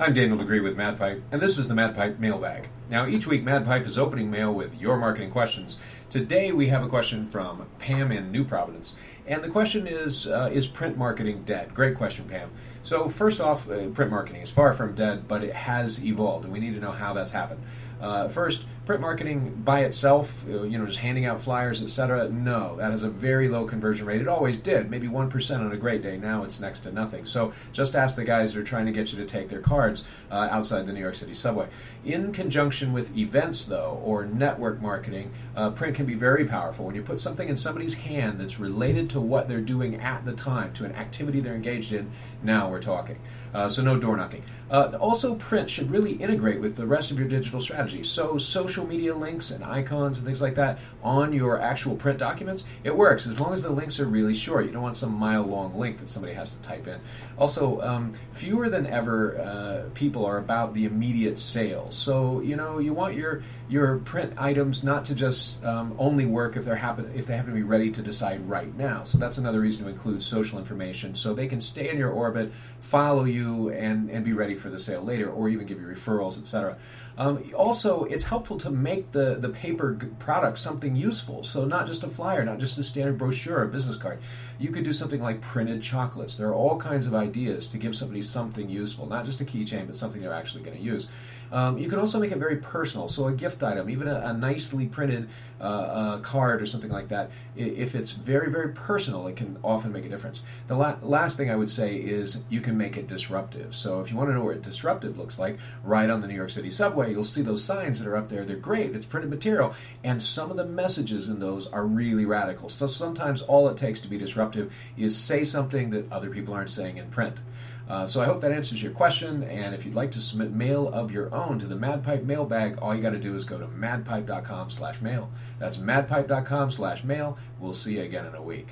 I'm Daniel DiGriz with MadPipe, and this is the MadPipe Mailbag. Now, each week, MadPipe is opening mail with your marketing questions. Today, we have a question from Pam in New Providence, and the question is: uh, Is print marketing dead? Great question, Pam. So, first off, uh, print marketing is far from dead, but it has evolved, and we need to know how that's happened. Uh, first, print marketing by itself, uh, you know, just handing out flyers, etc. No, that is a very low conversion rate. It always did, maybe one percent on a great day. Now it's next to nothing. So just ask the guys that are trying to get you to take their cards uh, outside the New York City subway. In conjunction with events, though, or network marketing, uh, print can be very powerful. When you put something in somebody's hand that's related to what they're doing at the time, to an activity they're engaged in, now we're talking. Uh, so no door knocking. Uh, also, print should really integrate with the rest of your digital strategy. So social media links and icons and things like that on your actual print documents, it works as long as the links are really short. You don't want some mile long link that somebody has to type in. Also, um, fewer than ever uh, people are about the immediate sale. So you know you want your your print items not to just um, only work if they're happen if they happen to be ready to decide right now. So that's another reason to include social information so they can stay in your orbit, follow you, and and be ready for the sale later, or even give you referrals, etc. Um, also, it's helpful to make the, the paper product something useful. So, not just a flyer, not just a standard brochure or business card. You could do something like printed chocolates. There are all kinds of ideas to give somebody something useful, not just a keychain, but something they're actually going to use. Um, you can also make it very personal. So, a gift item, even a, a nicely printed uh, uh, card or something like that, if it's very, very personal, it can often make a difference. The la- last thing I would say is you can make it disruptive. So, if you want to know what disruptive looks like, ride on the New York City subway, you'll see those signs that are up there. They're great, it's printed material, and some of the messages in those are really radical. So, sometimes all it takes to be disruptive is say something that other people aren't saying in print. Uh, so I hope that answers your question. And if you'd like to submit mail of your own to the MadPipe mailbag, all you got to do is go to madpipe.com slash mail. That's madpipe.com slash mail. We'll see you again in a week.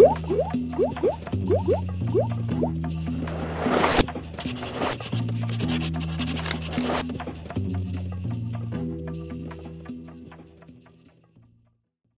Whoop, whoop, whoop, whoop, whoop, whoop, whoop.